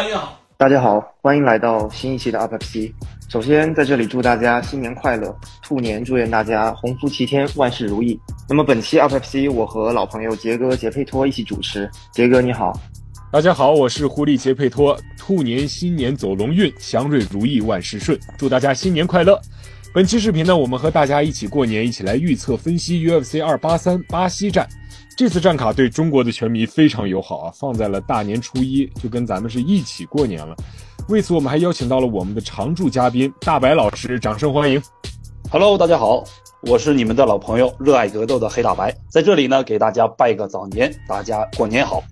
大家好，大家好，欢迎来到新一期的 UpFC。首先，在这里祝大家新年快乐，兔年祝愿大家鸿福齐天，万事如意。那么本期 UpFC，我和老朋友杰哥杰佩托一起主持。杰哥你好，大家好，我是狐狸杰佩托。兔年新年走龙运，祥瑞如意，万事顺，祝大家新年快乐。本期视频呢，我们和大家一起过年，一起来预测分析 UFC 二八三巴西站。这次战卡对中国的拳迷非常友好啊，放在了大年初一，就跟咱们是一起过年了。为此，我们还邀请到了我们的常驻嘉宾大白老师，掌声欢迎。Hello，大家好，我是你们的老朋友，热爱格斗的黑大白，在这里呢，给大家拜个早年，大家过年好。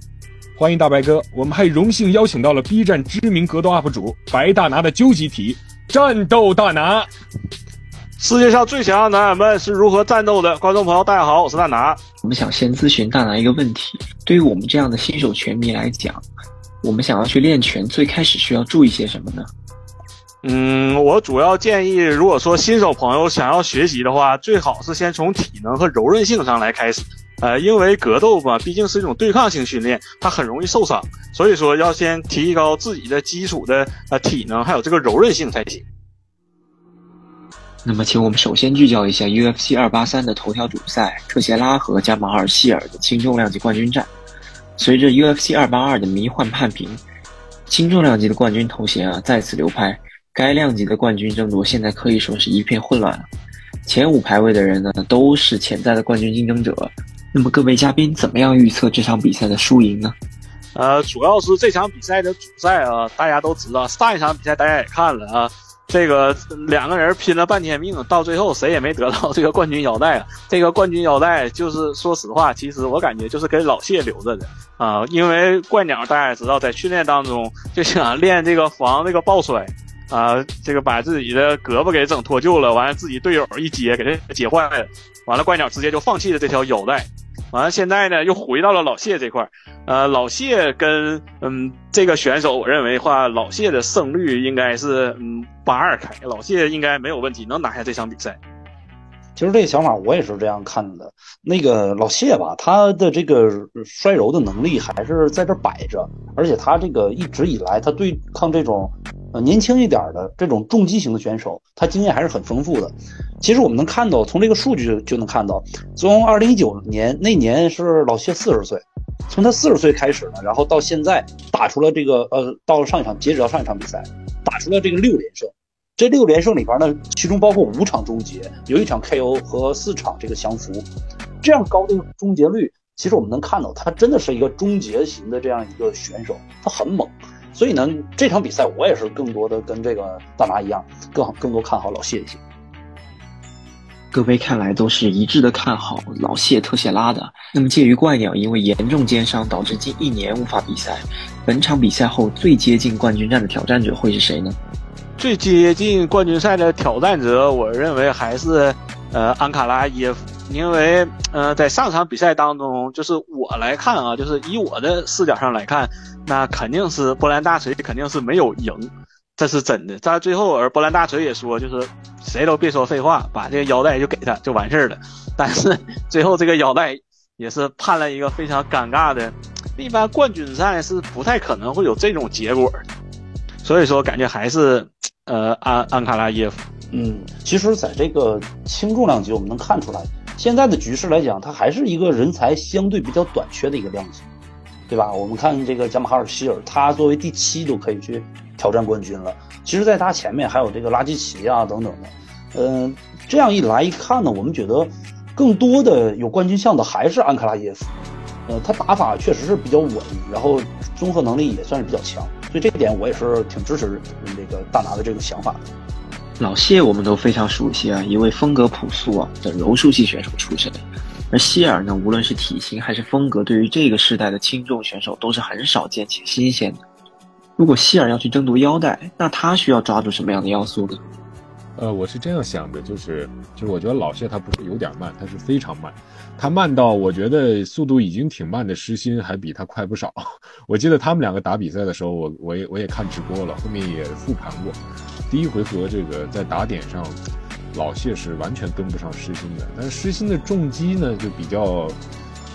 欢迎大白哥，我们还荣幸邀请到了 B 站知名格斗 UP 主白大拿的究极体战斗大拿。世界上最强的男人们是如何战斗的？观众朋友，大家好，我是大拿。我们想先咨询大拿一个问题：对于我们这样的新手拳迷来讲，我们想要去练拳，最开始需要注意些什么呢？嗯，我主要建议，如果说新手朋友想要学习的话，最好是先从体能和柔韧性上来开始。呃，因为格斗嘛，毕竟是一种对抗性训练，它很容易受伤，所以说要先提高自己的基础的呃体能，还有这个柔韧性才行。那么，请我们首先聚焦一下 UFC 二八三的头条主赛——特谢拉和加马尔希尔的轻重量级冠军战。随着 UFC 二八二的迷幻判平，轻重量级的冠军头衔啊再次流拍，该量级的冠军争夺现在可以说是一片混乱了。前五排位的人呢都是潜在的冠军竞争者。那么，各位嘉宾怎么样预测这场比赛的输赢呢？呃，主要是这场比赛的主赛啊，大家都知道，上一场比赛大家也看了啊。这个两个人拼了半天命，到最后谁也没得到这个冠军腰带啊！这个冠军腰带就是说实话，其实我感觉就是给老谢留着的啊，因为怪鸟大家也知道，在训练当中就想练这个防这个抱摔啊，这个把自己的胳膊给整脱臼了，完了自己队友一接给他接坏了，完了怪鸟直接就放弃了这条腰带。完了，现在呢又回到了老谢这块儿，呃，老谢跟嗯这个选手，我认为话老谢的胜率应该是嗯八二开，老谢应该没有问题，能拿下这场比赛。其实这个想法我也是这样看的。那个老谢吧，他的这个摔柔的能力还是在这摆着，而且他这个一直以来他对抗这种。呃，年轻一点的这种重击型的选手，他经验还是很丰富的。其实我们能看到，从这个数据就能看到，从二零一九年那年是老谢四十岁，从他四十岁开始呢，然后到现在打出了这个呃，到了上一场，截止到上一场比赛，打出了这个六连胜。这六连胜里边呢，其中包括五场终结，有一场 KO 和四场这个降服。这样高的终结率，其实我们能看到，他真的是一个终结型的这样一个选手，他很猛。所以呢，这场比赛我也是更多的跟这个大拿一样，更更多看好老谢一些。各位看来都是一致的看好老谢特谢拉的。那么，介于怪鸟因为严重肩伤导致近一年无法比赛，本场比赛后最接近冠军战的挑战者会是谁呢？最接近冠军赛的挑战者，我认为还是呃安卡拉耶夫。因为，呃，在上场比赛当中，就是我来看啊，就是以我的视角上来看，那肯定是波兰大锤肯定是没有赢，这是真的。在最后，而波兰大锤也说，就是谁都别说废话，把这个腰带就给他就完事儿了。但是最后这个腰带也是判了一个非常尴尬的，一般冠军赛是不太可能会有这种结果的，所以说感觉还是，呃，安安卡拉耶夫。嗯，其实在这个轻重量级，我们能看出来。现在的局势来讲，它还是一个人才相对比较短缺的一个量级，对吧？我们看这个加马哈尔希尔，他作为第七都可以去挑战冠军了。其实，在他前面还有这个拉基奇啊等等的，嗯，这样一来一看呢，我们觉得更多的有冠军相的还是安卡拉耶夫，呃，他打法确实是比较稳，然后综合能力也算是比较强，所以这一点我也是挺支持这个大拿的这个想法的。老谢我们都非常熟悉啊，一位风格朴素啊的柔术系选手出身，而希尔呢，无论是体型还是风格，对于这个时代的轻重选手都是很少见且新鲜的。如果希尔要去争夺腰带，那他需要抓住什么样的要素呢？呃，我是这样想的，就是就是我觉得老谢他不是有点慢，他是非常慢，他慢到我觉得速度已经挺慢的，实心还比他快不少。我记得他们两个打比赛的时候，我我也我也看直播了，后面也复盘过。第一回合，这个在打点上，老谢是完全跟不上施心的。但是施心的重击呢，就比较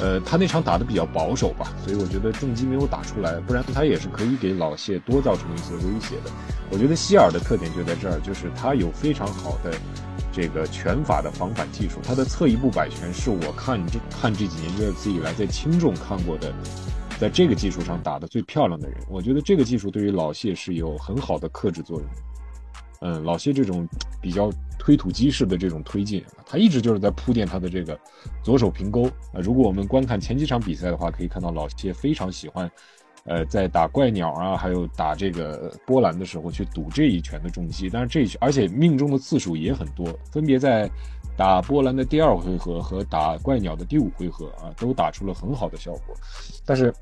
呃，他那场打的比较保守吧，所以我觉得重击没有打出来，不然他也是可以给老谢多造成一些威胁的。我觉得希尔的特点就在这儿，就是他有非常好的这个拳法的防反技术，他的侧一步摆拳是我看这看这几年 UFC 以来在轻重看过的，在这个技术上打的最漂亮的人。我觉得这个技术对于老谢是有很好的克制作用。嗯，老谢这种比较推土机式的这种推进，他一直就是在铺垫他的这个左手平勾啊。如果我们观看前几场比赛的话，可以看到老谢非常喜欢，呃，在打怪鸟啊，还有打这个波兰的时候去赌这一拳的重击。但是这一拳而且命中的次数也很多，分别在打波兰的第二回合和打怪鸟的第五回合啊，都打出了很好的效果。但是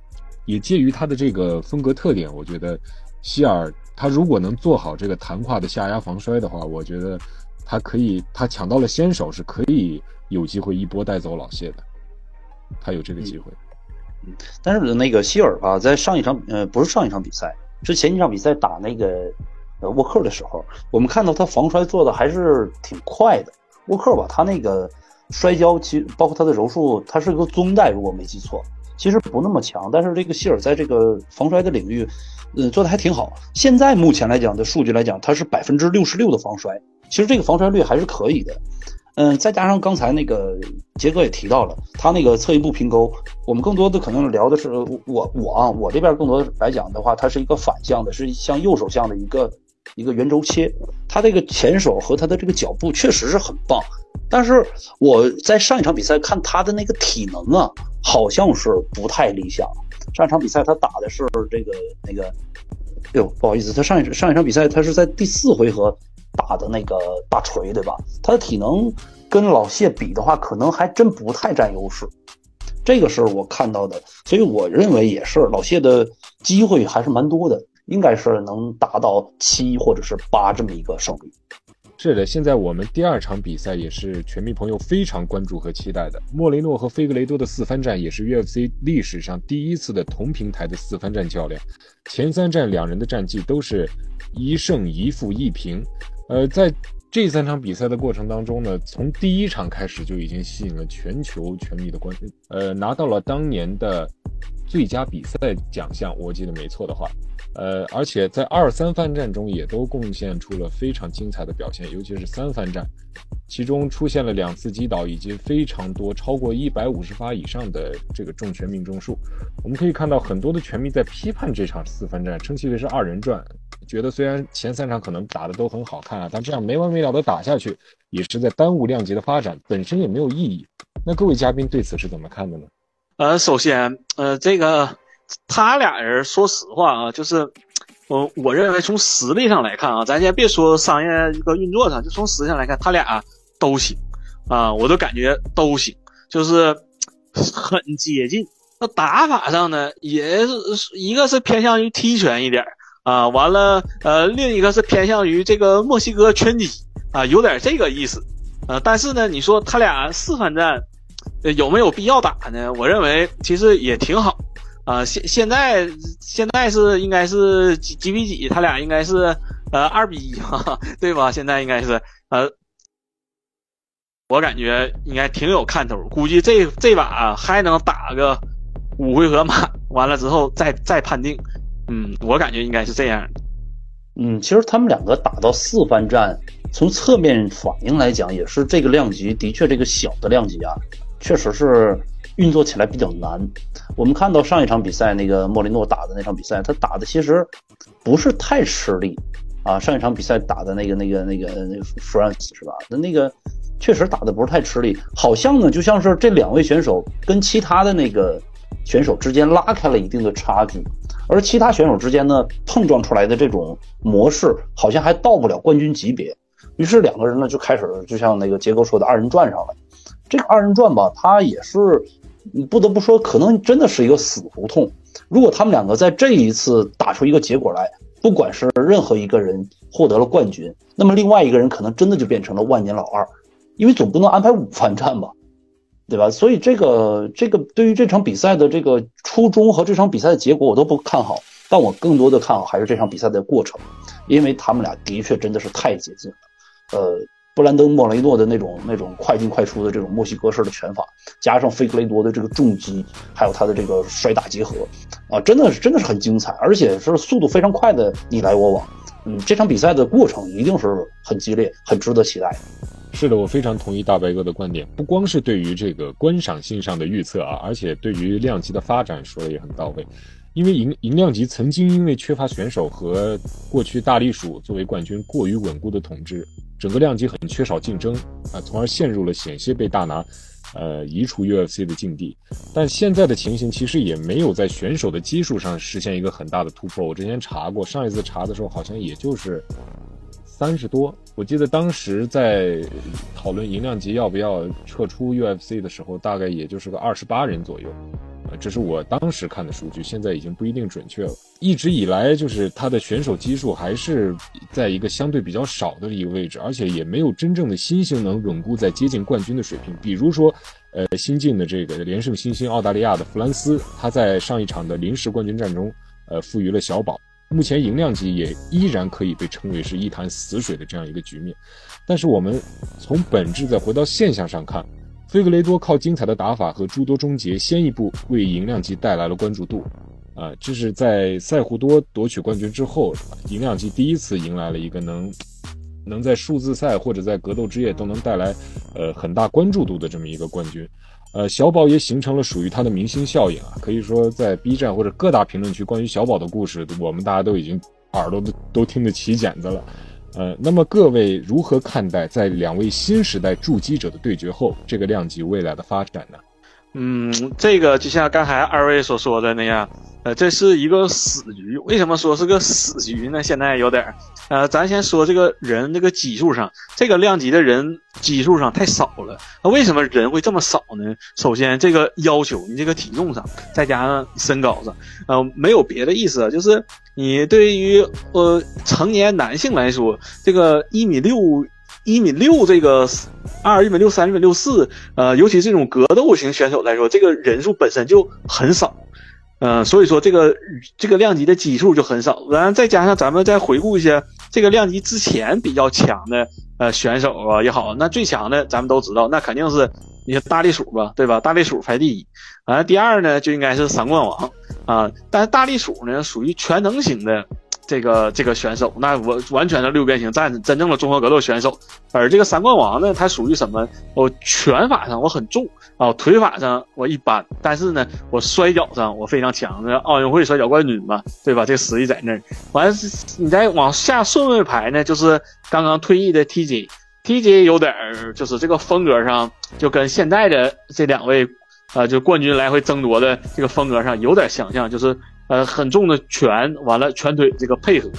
也介于他的这个风格特点，我觉得希尔。他如果能做好这个弹胯的下压防摔的话，我觉得他可以，他抢到了先手是可以有机会一波带走老谢的，他有这个机会。嗯，但是那个希尔吧，在上一场呃不是上一场比赛，是前几场比赛打那个呃沃克的时候，我们看到他防摔做的还是挺快的。沃克吧，他那个摔跤其实包括他的柔术，他是个中带，如果没记错，其实不那么强。但是这个希尔在这个防摔的领域。呃，做的还挺好。现在目前来讲的数据来讲，它是百分之六十六的防摔，其实这个防摔率还是可以的。嗯，再加上刚才那个杰哥也提到了，他那个侧翼步平勾，我们更多的可能聊的是我我啊，我这边更多来讲的话，它是一个反向的，是向右手向的一个一个圆周切。他这个前手和他的这个脚步确实是很棒，但是我在上一场比赛看他的那个体能啊，好像是不太理想。上一场比赛他打的是这个那个，哎呦，不好意思，他上一上一场比赛他是在第四回合打的那个大锤，对吧？他的体能跟老谢比的话，可能还真不太占优势。这个是我看到的，所以我认为也是老谢的机会还是蛮多的，应该是能达到七或者是八这么一个胜率。是的，现在我们第二场比赛也是全民朋友非常关注和期待的。莫雷诺和菲格雷多的四番战也是 UFC 历史上第一次的同平台的四番战较量。前三战两人的战绩都是一胜一负一平。呃，在这三场比赛的过程当中呢，从第一场开始就已经吸引了全球全迷的关注，呃，拿到了当年的最佳比赛奖项，我记得没错的话。呃，而且在二三番战中也都贡献出了非常精彩的表现，尤其是三番战，其中出现了两次击倒以及非常多超过一百五十发以上的这个重拳命中数。我们可以看到很多的拳迷在批判这场四番战，称其为是二人转，觉得虽然前三场可能打的都很好看啊，但这样没完没了的打下去，也是在耽误量级的发展，本身也没有意义。那各位嘉宾对此是怎么看的呢？呃，首先，呃，这个。他俩人说实话啊，就是，我我认为从实力上来看啊，咱先别说商业一个运作上，就从实力上来看，他俩都行啊，我都感觉都行，就是很接近。那打法上呢，也是一个是偏向于踢拳一点啊，完了呃，另一个是偏向于这个墨西哥拳击啊，有点这个意思。呃，但是呢，你说他俩四番战有没有必要打呢？我认为其实也挺好。啊，现现在现在是应该是几几比几？他俩应该是呃二比一哈，对吧？现在应该是呃，我感觉应该挺有看头，估计这这把还能打个五回合满，完了之后再再判定。嗯，我感觉应该是这样。嗯，其实他们两个打到四番战，从侧面反应来讲，也是这个量级的确这个小的量级啊，确实是。运作起来比较难。我们看到上一场比赛，那个莫雷诺打的那场比赛，他打的其实不是太吃力啊。上一场比赛打的那个、那个、那个、那个 France 是吧？那那个确实打的不是太吃力，好像呢，就像是这两位选手跟其他的那个选手之间拉开了一定的差距，而其他选手之间呢，碰撞出来的这种模式好像还到不了冠军级别。于是两个人呢就开始，就像那个杰哥说的，二人转上了。这个二人转吧，他也是。你不得不说，可能真的是一个死胡同。如果他们两个在这一次打出一个结果来，不管是任何一个人获得了冠军，那么另外一个人可能真的就变成了万年老二，因为总不能安排五番战吧，对吧？所以这个这个对于这场比赛的这个初衷和这场比赛的结果，我都不看好。但我更多的看好还是这场比赛的过程，因为他们俩的确真的是太接近了。呃，布兰登·莫雷诺的那种那种快进快出的这种墨西哥式的拳法，加上费格雷多的这个重击，还有他的这个摔打结合，啊，真的是真的是很精彩，而且是速度非常快的你来我往。嗯，这场比赛的过程一定是很激烈，很值得期待。是的，我非常同意大白哥的观点，不光是对于这个观赏性上的预测啊，而且对于量级的发展说的也很到位。因为银银量级曾经因为缺乏选手和过去大力鼠作为冠军过于稳固的统治，整个量级很缺少竞争啊，从而陷入了险些被大拿，呃移除 UFC 的境地。但现在的情形其实也没有在选手的基数上实现一个很大的突破。我之前查过，上一次查的时候好像也就是三十多。我记得当时在讨论银量级要不要撤出 UFC 的时候，大概也就是个二十八人左右。这是我当时看的数据，现在已经不一定准确了。一直以来，就是他的选手基数还是在一个相对比较少的一个位置，而且也没有真正的新星能稳固在接近冠军的水平。比如说，呃，新晋的这个连胜新星澳大利亚的弗兰斯，他在上一场的临时冠军战中，呃，负于了小宝。目前赢量级也依然可以被称为是一潭死水的这样一个局面。但是我们从本质再回到现象上看。菲格雷多靠精彩的打法和诸多终结，先一步为银量级带来了关注度。啊，这是在塞胡多夺取冠军之后，银量级第一次迎来了一个能能在数字赛或者在格斗之夜都能带来呃很大关注度的这么一个冠军。呃，小宝也形成了属于他的明星效应啊，可以说在 B 站或者各大评论区关于小宝的故事，我们大家都已经耳朵都都听得起茧子了。呃，那么各位如何看待在两位新时代筑基者的对决后，这个量级未来的发展呢？嗯，这个就像刚才二位所说的那样。呃，这是一个死局。为什么说是个死局呢？现在有点儿，呃，咱先说这个人这个基数上，这个量级的人基数上太少了。那为什么人会这么少呢？首先，这个要求你这个体重上，再加上身高上，呃，没有别的意思，就是你对于呃成年男性来说，这个一米六、一米六这个二、一米六三、一米六四，呃，尤其这种格斗型选手来说，这个人数本身就很少。嗯，所以说这个这个量级的基数就很少，然后再加上咱们再回顾一下这个量级之前比较强的呃选手啊也好，那最强的咱们都知道，那肯定是你大力鼠吧，对吧？大力鼠排第一，完第二呢就应该是三冠王啊，但是大力鼠呢属于全能型的。这个这个选手，那我完全是六边形战士，真正的综合格斗选手。而这个三冠王呢，他属于什么？我拳法上我很重啊，腿法上我一般，但是呢，我摔跤上我非常强，那奥运会摔跤冠军嘛，对吧？这实力在那儿。完了，你再往下顺位排呢，就是刚刚退役的 TJ，TJ 有点儿就是这个风格上就跟现在的这两位，呃，就冠军来回争夺的这个风格上有点相像，就是。呃，很重的拳，完了拳腿这个配合，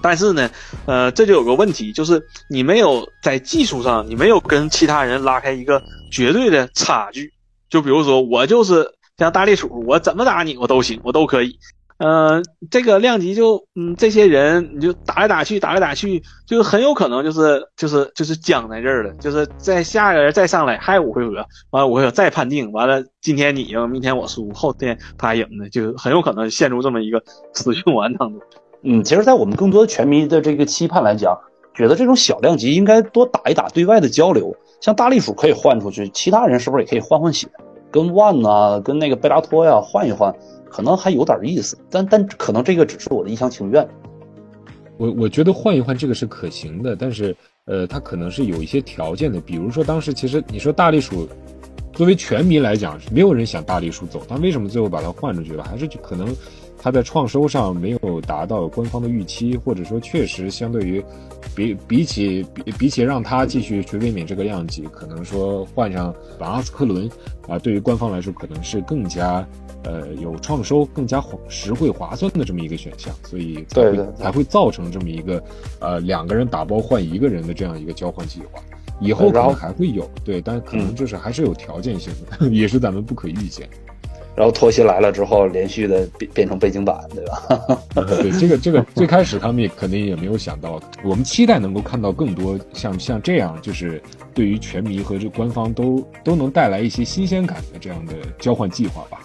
但是呢，呃，这就有个问题，就是你没有在技术上，你没有跟其他人拉开一个绝对的差距。就比如说，我就是像大力鼠，我怎么打你，我都行，我都可以。呃，这个量级就，嗯，这些人你就打来打去，打来打去，就很有可能就是就是就是僵在这儿了，就是在下一个人再上来，还有五回合，完了五回合再判定，完了今天你赢，明天我输，后天他赢的，就很有可能陷入这么一个死循环当中。嗯，其实，在我们更多的拳迷的这个期盼来讲，觉得这种小量级应该多打一打对外的交流，像大力鼠可以换出去，其他人是不是也可以换换血，跟万啊，跟那个贝拉托呀换一换？可能还有点意思，但但可能这个只是我的一厢情愿。我我觉得换一换这个是可行的，但是呃，它可能是有一些条件的。比如说当时其实你说大力鼠，作为全民来讲，没有人想大力鼠走，但为什么最后把它换出去了？还是可能他在创收上没有达到官方的预期，或者说确实相对于比比起比比起让他继续去卫冕这个量级，可能说换上本阿斯克伦啊，对于官方来说可能是更加。呃，有创收更加实惠划算的这么一个选项，所以才会才会造成这么一个呃两个人打包换一个人的这样一个交换计划。以后可能还会有，对，但可能就是还是有条件性的，也是咱们不可预见。然后拖鞋来了之后，连续的变变成背景板，对吧？对，这个这个最开始他们也肯定也没有想到，我们期待能够看到更多像像这样，就是对于全迷和这官方都都能带来一些新鲜感的这样的交换计划吧。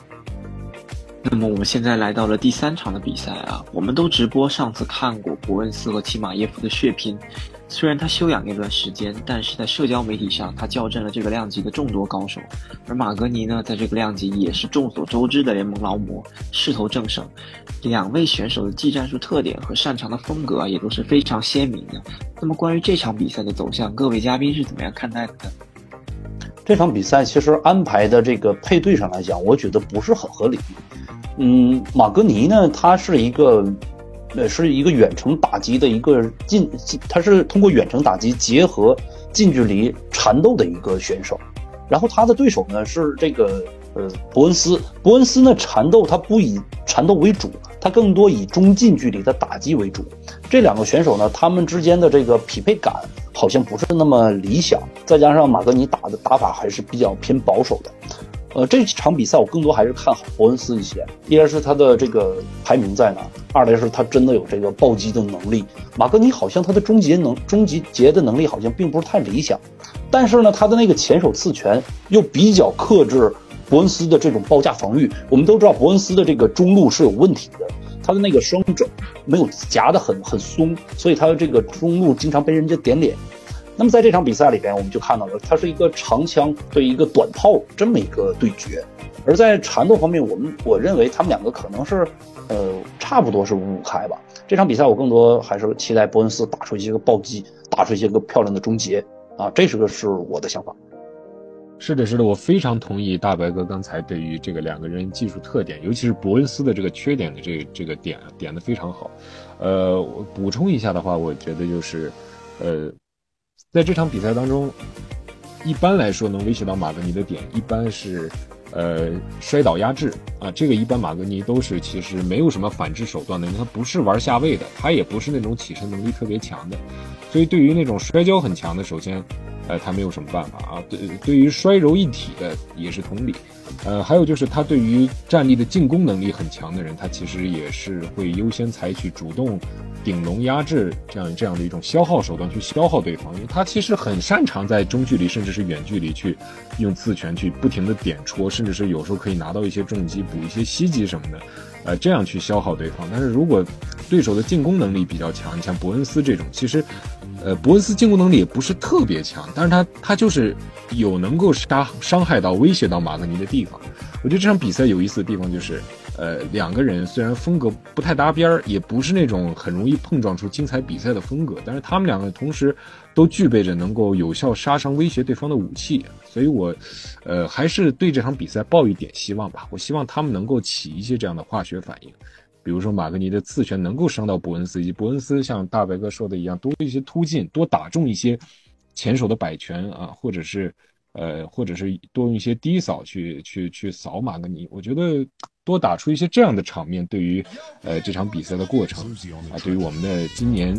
那么我们现在来到了第三场的比赛啊，我们都直播上次看过伯恩斯和齐马耶夫的血拼，虽然他休养一段时间，但是在社交媒体上，他校正了这个量级的众多高手。而马格尼呢，在这个量级也是众所周知的联盟劳模，势头正盛。两位选手的技战术特点和擅长的风格啊也都是非常鲜明的。那么，关于这场比赛的走向，各位嘉宾是怎么样看待的呢？这场比赛其实安排的这个配对上来讲，我觉得不是很合理。嗯，马格尼呢，他是一个，呃，是一个远程打击的一个近，他是通过远程打击结合近距离缠斗的一个选手。然后他的对手呢是这个呃伯恩斯，伯恩斯呢缠斗他不以缠斗为主，他更多以中近距离的打击为主。这两个选手呢，他们之间的这个匹配感。好像不是那么理想，再加上马格尼打的打法还是比较偏保守的，呃，这场比赛我更多还是看好伯恩斯一些。一来是他的这个排名在哪，二来是他真的有这个暴击的能力。马格尼好像他的终结能终结的能力好像并不是太理想，但是呢，他的那个前手刺拳又比较克制伯恩斯的这种报价防御。我们都知道伯恩斯的这个中路是有问题的。他的那个双肘没有夹得很很松，所以他的这个中路经常被人家点脸。那么在这场比赛里边，我们就看到了，他是一个长枪对一个短炮这么一个对决。而在缠斗方面，我们我认为他们两个可能是，呃，差不多是五五开吧。这场比赛我更多还是期待伯恩斯打出一些个暴击，打出一些个漂亮的终结啊，这是个是我的想法。是的，是的，我非常同意大白哥刚才对于这个两个人技术特点，尤其是伯恩斯的这个缺点的这这个点点的非常好。呃，我补充一下的话，我觉得就是，呃，在这场比赛当中，一般来说能威胁到马格尼的点，一般是呃摔倒压制啊，这个一般马格尼都是其实没有什么反制手段的，因为他不是玩下位的，他也不是那种起身能力特别强的，所以对于那种摔跤很强的，首先。呃，他没有什么办法啊。对，对于摔柔一体的也是同理。呃，还有就是他对于站立的进攻能力很强的人，他其实也是会优先采取主动顶龙压制这样这样的一种消耗手段去消耗对方，因为他其实很擅长在中距离甚至是远距离去用刺拳去不停的点戳，甚至是有时候可以拿到一些重击补一些袭击什么的，呃，这样去消耗对方。但是如果对手的进攻能力比较强，你像伯恩斯这种，其实。呃，伯恩斯进攻能力也不是特别强，但是他他就是有能够杀伤害到、威胁到马格尼的地方。我觉得这场比赛有意思的地方就是，呃，两个人虽然风格不太搭边儿，也不是那种很容易碰撞出精彩比赛的风格，但是他们两个同时都具备着能够有效杀伤、威胁对方的武器，所以我，呃，还是对这场比赛抱一点希望吧。我希望他们能够起一些这样的化学反应。比如说马格尼的刺拳能够伤到伯恩斯，以及伯恩斯像大白哥说的一样，多一些突进，多打中一些前手的摆拳啊，或者是呃，或者是多用一些低扫去去去扫马格尼。我觉得多打出一些这样的场面，对于呃这场比赛的过程啊，对于我们的今年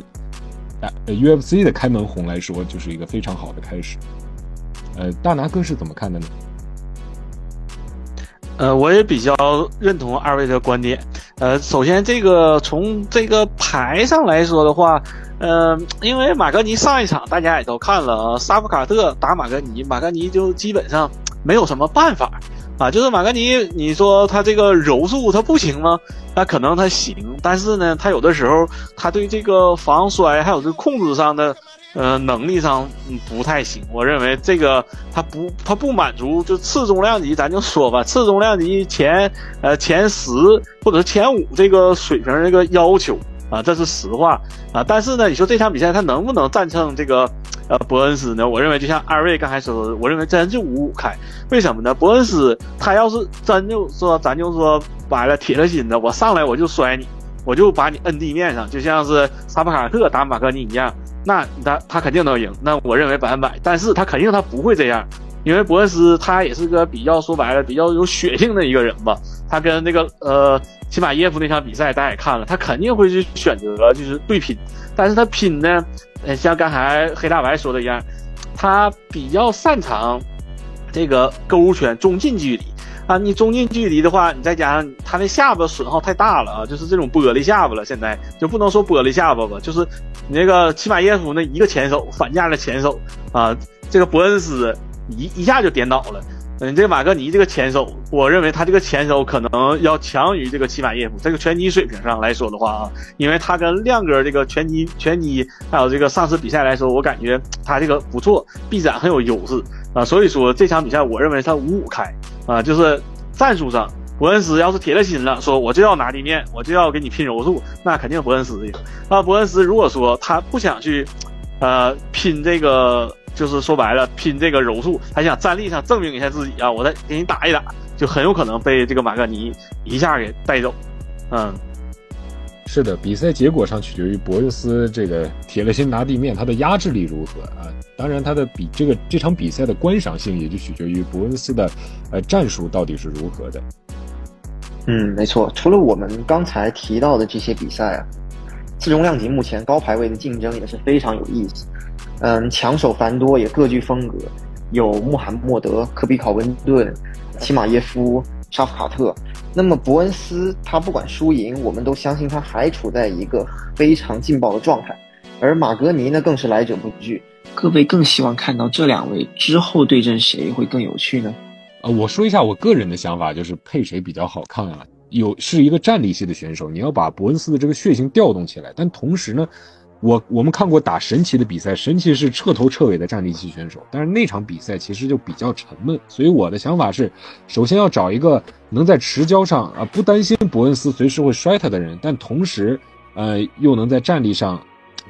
啊 UFC 的开门红来说，就是一个非常好的开始。呃，大拿哥是怎么看的呢？呃，我也比较认同二位的观点。呃，首先这个从这个牌上来说的话，呃，因为马格尼上一场大家也都看了，沙夫卡特打马格尼，马格尼就基本上没有什么办法啊。就是马格尼，你说他这个柔术他不行吗？那可能他行，但是呢，他有的时候他对这个防摔还有这控制上的。呃，能力上不太行，我认为这个他不他不满足，就次重量级，咱就说吧，次重量级前呃前十或者是前五这个水平这个要求啊，这是实话啊。但是呢，你说这场比赛他能不能战胜这个呃伯恩斯呢？我认为就像二位刚才说的，我认为真就五五开。为什么呢？伯恩斯他要是真就说咱就说白了铁了心的，我上来我就摔你，我就把你摁地面上，就像是沙巴卡特打马克尼一样。那他他肯定能赢，那我认为百分百。但是他肯定他不会这样，因为伯恩斯他也是个比较说白了比较有血性的一个人吧。他跟那个呃齐马耶夫那场比赛大家也看了，他肯定会去选择就是对拼。但是他拼呢，呃像刚才黑大白说的一样，他比较擅长这个勾拳中近距离。啊，你中近距离的话，你再加上他那下巴损耗太大了啊，就是这种玻璃下巴了。现在就不能说玻璃下巴吧，就是你那个齐马耶夫那一个前手反架的前手啊，这个伯恩斯一一下就颠倒了。嗯，这个马格尼这个前手，我认为他这个前手可能要强于这个齐马耶夫。这个拳击水平上来说的话啊，因为他跟亮哥这个拳击拳击还有这个上次比赛来说，我感觉他这个不错，臂展很有优势啊。所以说这场比赛，我认为他五五开啊，就是战术上，伯恩斯要是铁了心了，说我就要拿地面，我就要跟你拼柔术，那肯定伯恩斯赢。那，伯恩斯如果说他不想去，呃，拼这个。就是说白了，拼这个柔术，还想站立上证明一下自己啊！我再给你打一打，就很有可能被这个马格尼一下给带走。嗯，是的，比赛结果上取决于伯恩斯这个铁了心拿地面，他的压制力如何啊？当然，他的比这个这场比赛的观赏性也就取决于伯恩斯的呃战术到底是如何的。嗯，没错。除了我们刚才提到的这些比赛啊，次重量级目前高排位的竞争也是非常有意思。嗯，强手繁多，也各具风格，有穆罕默德、科比考温顿、齐马耶夫、沙夫卡特。那么伯恩斯，他不管输赢，我们都相信他还处在一个非常劲爆的状态。而马格尼呢，更是来者不拒。各位更希望看到这两位之后对阵谁会更有趣呢？呃，我说一下我个人的想法，就是配谁比较好看啊？有是一个战力系的选手，你要把伯恩斯的这个血性调动起来，但同时呢？我我们看过打神奇的比赛，神奇是彻头彻尾的战力系选手，但是那场比赛其实就比较沉闷，所以我的想法是，首先要找一个能在持交上啊不担心伯恩斯随时会摔他的人，但同时，呃又能在战力上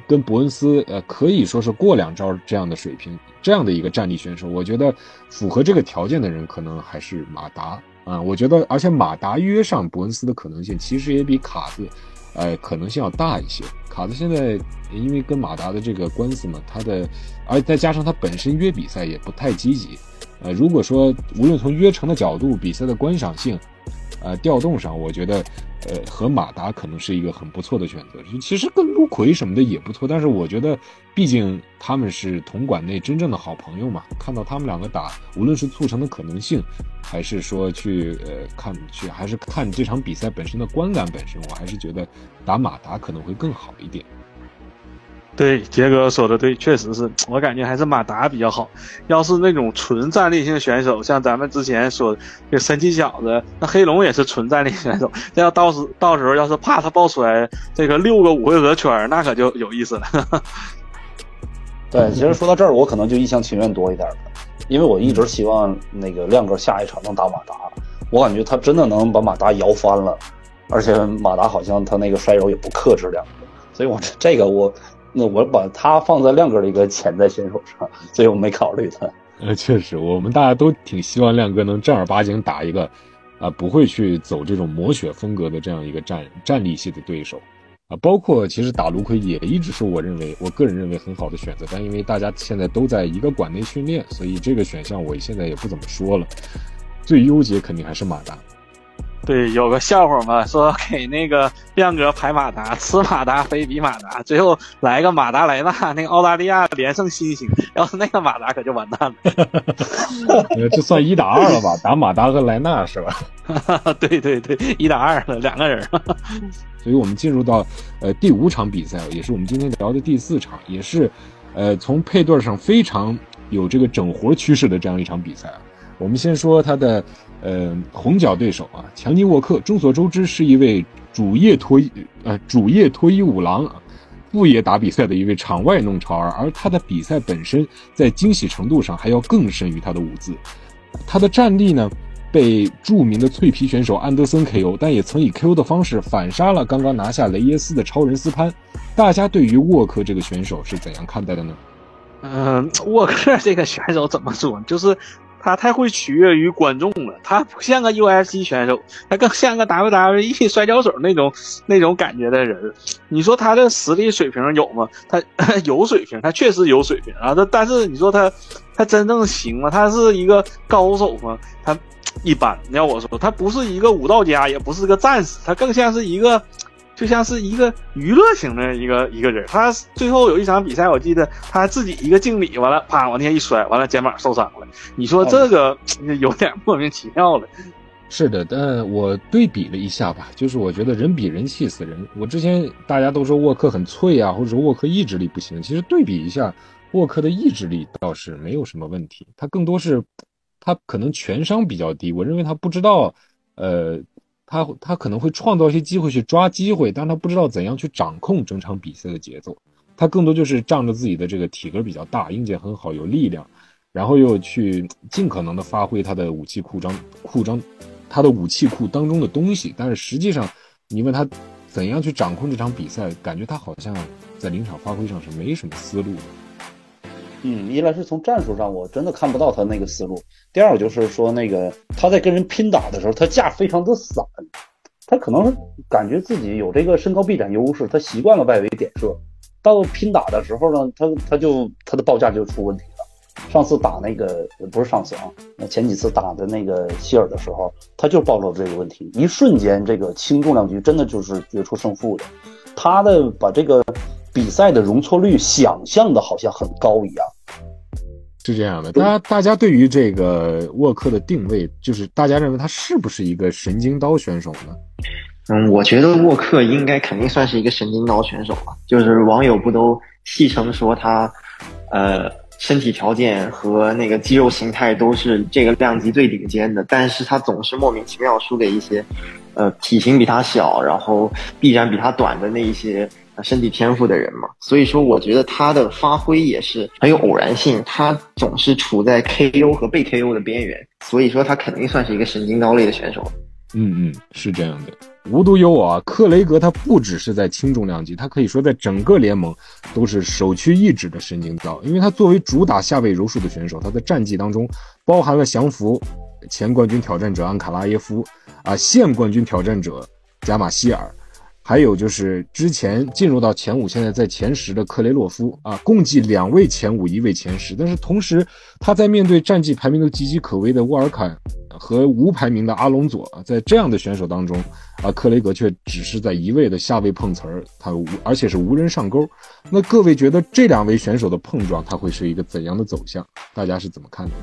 跟伯恩斯呃可以说是过两招这样的水平，这样的一个战力选手，我觉得符合这个条件的人可能还是马达啊，我觉得而且马达约上伯恩斯的可能性其实也比卡子。呃，可能性要大一些。卡特现在因为跟马达的这个官司嘛，他的，而再加上他本身约比赛也不太积极。呃，如果说无论从约成的角度、比赛的观赏性，呃，调动上，我觉得。呃，和马达可能是一个很不错的选择。其实跟陆奎什么的也不错，但是我觉得，毕竟他们是同馆内真正的好朋友嘛。看到他们两个打，无论是促成的可能性，还是说去呃看去，还是看这场比赛本身的观感本身，我还是觉得打马达可能会更好一点。对，杰哥说的对，确实是我感觉还是马达比较好。要是那种纯战力性选手，像咱们之前说这神奇小子，那黑龙也是纯战力选手。这要到时到时候要是怕他爆出来这个六个五回合圈，那可就有意思了。对，其实说到这儿，我可能就一厢情愿多一点了，因为我一直希望那个亮哥下一场能打马达，我感觉他真的能把马达摇翻了，而且马达好像他那个摔柔也不克制亮哥，所以我这个我。那我把他放在亮哥的一个潜在选手上，所以我没考虑他。呃，确实，我们大家都挺希望亮哥能正儿八经打一个，啊，不会去走这种磨血风格的这样一个战战力系的对手，啊，包括其实打卢奎也一直是我认为我个人认为很好的选择，但因为大家现在都在一个馆内训练，所以这个选项我现在也不怎么说了。最优解肯定还是马达。对，有个笑话嘛，说给那个亮哥排马达，吃马达非比马达，最后来个马达莱纳，那个澳大利亚连胜新星，要是那个马达可就完蛋了。这算一打二了吧？打马达和莱纳是吧？对对对，一打二了，两个人。所以我们进入到呃第五场比赛，也是我们今天聊的第四场，也是呃从配对上非常有这个整活趋势的这样一场比赛。我们先说他的。呃，红角对手啊，强尼沃克，众所周知是一位主业脱衣呃主业脱衣舞郎，副业打比赛的一位场外弄潮儿，而他的比赛本身在惊喜程度上还要更胜于他的舞姿。他的战力呢，被著名的脆皮选手安德森 KO，但也曾以 KO 的方式反杀了刚刚拿下雷耶斯的超人斯潘。大家对于沃克这个选手是怎样看待的呢？嗯，沃克这个选手怎么说？就是。他太会取悦于观众了，他不像个 UFC 选手，他更像个 WWE 摔跤手那种 那种感觉的人。你说他的实力水平有吗？他 有水平，他确实有水平啊。他但是你说他他真正行吗？他是一个高手吗？他一般。要我说，他不是一个武道家，也不是个战士，他更像是一个。就像是一个娱乐型的一个一个人，他最后有一场比赛，我记得他自己一个敬礼，完了啪往地下一摔，完了肩膀受伤了。你说这个 有点莫名其妙了。是的，但我对比了一下吧，就是我觉得人比人气死人。我之前大家都说沃克很脆啊，或者说沃克意志力不行，其实对比一下，沃克的意志力倒是没有什么问题，他更多是他可能全商比较低，我认为他不知道，呃，他他可能会创造一些机会去抓机会，但他不知道怎样去掌控整场比赛的节奏。他更多就是仗着自己的这个体格比较大，硬件很好，有力量，然后又去尽可能的发挥他的武器库张库张，他的武器库当中的东西。但是实际上，你问他怎样去掌控这场比赛，感觉他好像在临场发挥上是没什么思路。嗯，一来是从战术上，我真的看不到他那个思路；第二个，就是说那个他在跟人拼打的时候，他架非常的散，他可能是感觉自己有这个身高臂展优势，他习惯了外围点射。到拼打的时候呢，他他就他的报价就出问题了。上次打那个不是上次啊，那前几次打的那个希尔的时候，他就暴露这个问题，一瞬间这个轻重量级真的就是决出胜负的。他的把这个比赛的容错率想象的好像很高一样，是这样的。大家大家对于这个沃克的定位，就是大家认为他是不是一个神经刀选手呢？嗯，我觉得沃克应该肯定算是一个神经刀选手吧。就是网友不都戏称说他，呃，身体条件和那个肌肉形态都是这个量级最顶尖的，但是他总是莫名其妙输给一些，呃，体型比他小，然后臂展比他短的那一些身体天赋的人嘛。所以说，我觉得他的发挥也是很有偶然性，他总是处在 KO 和被 KO 的边缘，所以说他肯定算是一个神经刀类的选手。嗯嗯，是这样的。无独有偶啊，克雷格他不只是在轻重量级，他可以说在整个联盟都是首屈一指的神经刀。因为他作为主打下位柔术的选手，他的战绩当中包含了降服前冠军挑战者安卡拉耶夫啊，现冠军挑战者加马希尔，还有就是之前进入到前五，现在在前十的克雷洛夫啊，共计两位前五，一位前十。但是同时，他在面对战绩排名都岌岌可危的沃尔坎。和无排名的阿隆佐，在这样的选手当中，啊，克雷格却只是在一味的下位碰瓷儿，他无而且是无人上钩。那各位觉得这两位选手的碰撞，他会是一个怎样的走向？大家是怎么看的？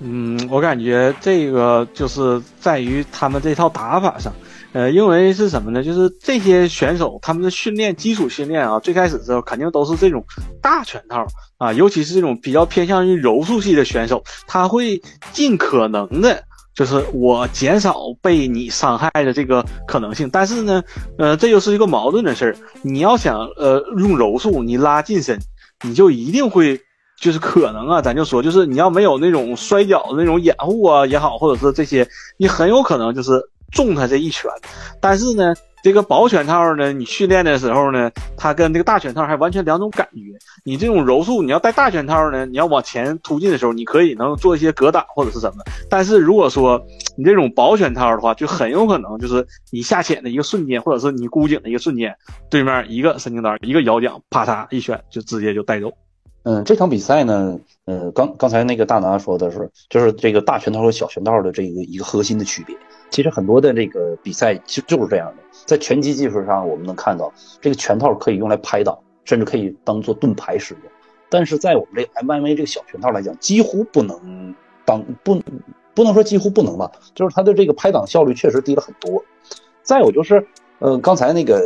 嗯，我感觉这个就是在于他们这套打法上。呃，因为是什么呢？就是这些选手他们的训练基础训练啊，最开始的时候肯定都是这种大拳套啊，尤其是这种比较偏向于柔术系的选手，他会尽可能的，就是我减少被你伤害的这个可能性。但是呢，呃，这就是一个矛盾的事儿。你要想呃用柔术，你拉近身，你就一定会就是可能啊，咱就说，就是你要没有那种摔跤的那种掩护啊也好，或者是这些，你很有可能就是。中他这一拳，但是呢，这个薄拳套呢，你训练的时候呢，它跟这个大拳套还完全两种感觉。你这种柔术，你要带大拳套呢，你要往前突进的时候，你可以能做一些格挡或者是什么。但是如果说你这种薄拳套的话，就很有可能就是你下潜的一个瞬间，或者是你箍颈的一个瞬间，对面一个神经刀，一个摇桨，啪嚓一拳就直接就带走。嗯，这场比赛呢，呃，刚刚才那个大拿说的是，就是这个大拳套和小拳套的这个一个核心的区别。其实很多的这个比赛其实就是这样的，在拳击技术上，我们能看到这个拳套可以用来拍挡，甚至可以当做盾牌使用。但是在我们这个 MMA 这个小拳套来讲，几乎不能当不不能说几乎不能吧，就是它的这个拍挡效率确实低了很多。再有就是，呃，刚才那个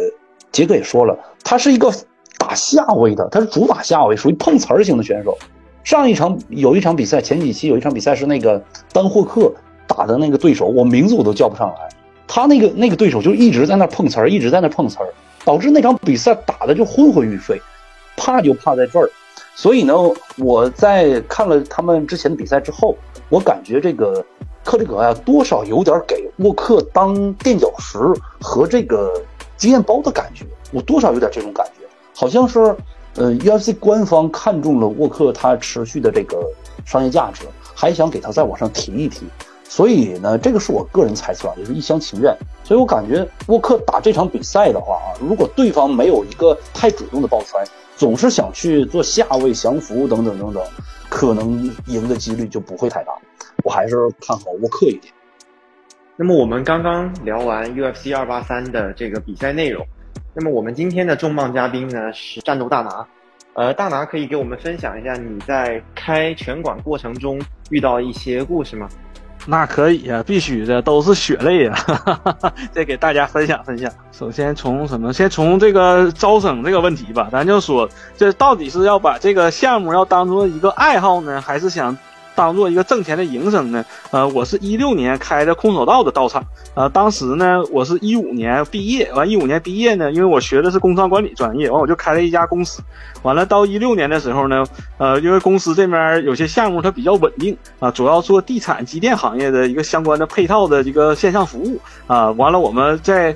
杰哥也说了，他是一个打下位的，他是主打下位，属于碰瓷儿型的选手。上一场有一场比赛，前几期有一场比赛是那个丹霍克。打的那个对手，我名字我都叫不上来。他那个那个对手就一直在那碰瓷儿，一直在那碰瓷儿，导致那场比赛打的就昏昏欲睡。怕就怕在这儿。所以呢，我在看了他们之前的比赛之后，我感觉这个克里格呀，多少有点给沃克当垫脚石和这个经验包的感觉。我多少有点这种感觉，好像是呃，UFC 官方看中了沃克他持续的这个商业价值，还想给他再往上提一提。所以呢，这个是我个人猜测啊，也是一厢情愿。所以我感觉沃克打这场比赛的话啊，如果对方没有一个太主动的抱摔，总是想去做下位降服等等等等，可能赢的几率就不会太大。我还是看好沃克一点。那么我们刚刚聊完 UFC 二八三的这个比赛内容，那么我们今天的重磅嘉宾呢是战斗大拿。呃，大拿可以给我们分享一下你在开拳馆过程中遇到一些故事吗？那可以呀，必须的，都是血泪呀！再给大家分享分享。首先从什么？先从这个招生这个问题吧。咱就说，这到底是要把这个项目要当做一个爱好呢，还是想当做一个挣钱的营生呢，呃，我是一六年开的空手道的道场，呃，当时呢，我是一五年毕业，完一五年毕业呢，因为我学的是工商管理专业，完我就开了一家公司，完了到一六年的时候呢，呃，因为公司这边有些项目它比较稳定啊，主要做地产机电行业的一个相关的配套的一个线上服务啊，完了我们在。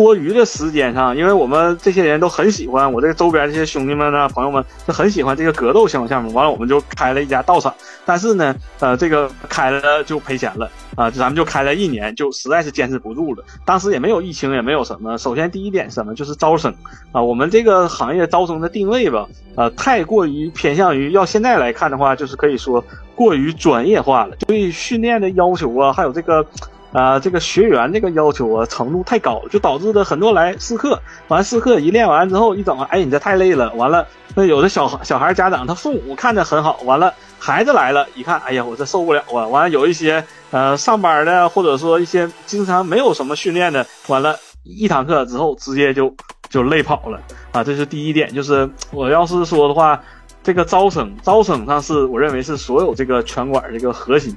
多余的时间上，因为我们这些人都很喜欢我这个周边这些兄弟们呢、朋友们就很喜欢这个格斗相关项目。完了，我们就开了一家道场，但是呢，呃，这个开了就赔钱了啊，咱们就开了一年，就实在是坚持不住了。当时也没有疫情，也没有什么。首先第一点什么，就是招生啊，我们这个行业招生的定位吧，呃，太过于偏向于要现在来看的话，就是可以说过于专业化了，对训练的要求啊，还有这个。啊，这个学员这个要求啊程度太高，就导致的很多来试课，完试课一练完之后一整，哎，你这太累了。完了，那有的小小孩家长他父母看着很好，完了孩子来了，一看，哎呀，我这受不了啊。完了，有一些呃上班的或者说一些经常没有什么训练的，完了，一堂课之后直接就就累跑了啊。这是第一点，就是我要是说的话，这个招生招生上是我认为是所有这个拳馆这个核心。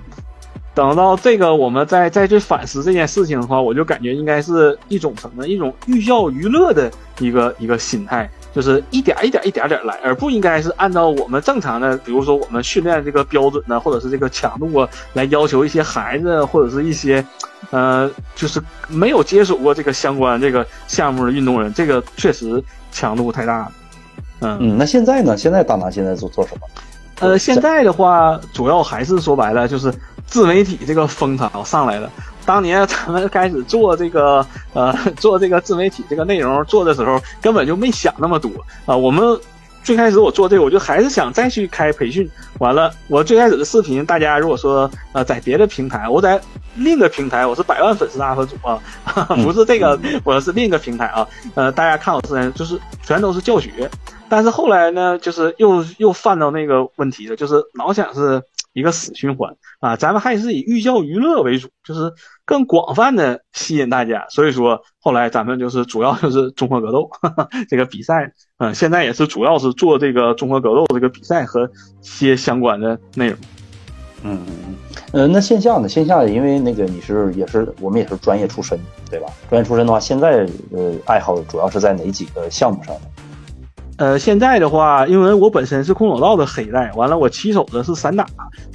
等到这个，我们再再去反思这件事情的话，我就感觉应该是一种什么？一种寓教于乐的一个一个心态，就是一点一点一点点来，而不应该是按照我们正常的，比如说我们训练这个标准呢，或者是这个强度啊，来要求一些孩子或者是一些，呃，就是没有接触过这个相关这个项目的运动人，这个确实强度太大了。嗯嗯，那现在呢？现在大拿现在做做什么？呃，现在的话，主要还是说白了就是。自媒体这个风潮上来了。当年咱们开始做这个，呃，做这个自媒体这个内容做的时候，根本就没想那么多啊。我们最开始我做这个，我就还是想再去开培训。完了，我最开始的视频，大家如果说呃在别的平台，我在另一个平台，我是百万粉丝 UP 主啊，不是这个，我是另一个平台啊。呃，大家看我视频就是全都是教学，但是后来呢，就是又又犯到那个问题了，就是老想是。一个死循环啊！咱们还是以寓教于乐为主，就是 更广泛的吸引大家。所以说，后来咱们就是主要就是综合格斗 这个比赛，嗯，现在也是主要是做这个综合格斗这个比赛和一些相关的内容。嗯嗯嗯，呃，那线下呢？线下因为那个你是也是我们也是专业出身，对吧？专业出身的话，现在呃爱好主要是在哪几个项目上呢？呃，现在的话，因为我本身是空手道的黑带，完了我起手的是散打，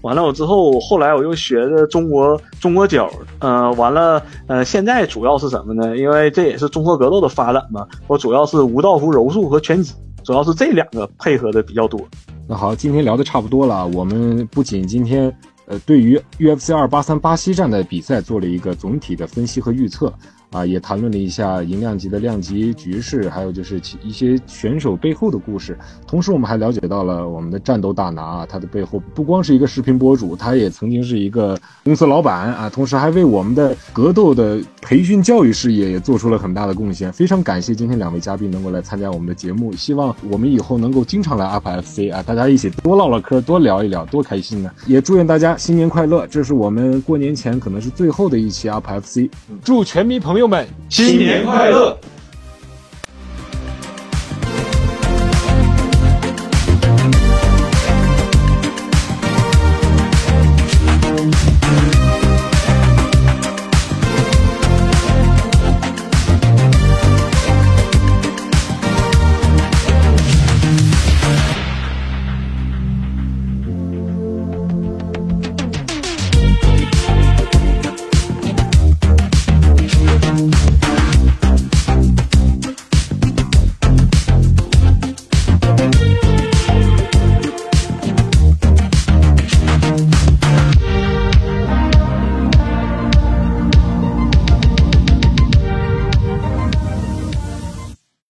完了我之后后来我又学的中国中国脚，呃，完了呃，现在主要是什么呢？因为这也是综合格斗的发展嘛，我主要是无道服柔术和拳击，主要是这两个配合的比较多。那好，今天聊的差不多了，我们不仅今天呃对于 UFC 二八三巴西站的比赛做了一个总体的分析和预测。啊，也谈论了一下银量级的量级局势，还有就是一些选手背后的故事。同时，我们还了解到了我们的战斗大拿啊，他的背后不光是一个视频博主，他也曾经是一个公司老板啊。同时，还为我们的格斗的培训教育事业也做出了很大的贡献。非常感谢今天两位嘉宾能够来参加我们的节目，希望我们以后能够经常来 UPFC 啊，大家一起多唠唠嗑，多聊一聊，多开心呢！也祝愿大家新年快乐！这是我们过年前可能是最后的一期 UPFC，祝全民朋友。朋友们，新年快乐！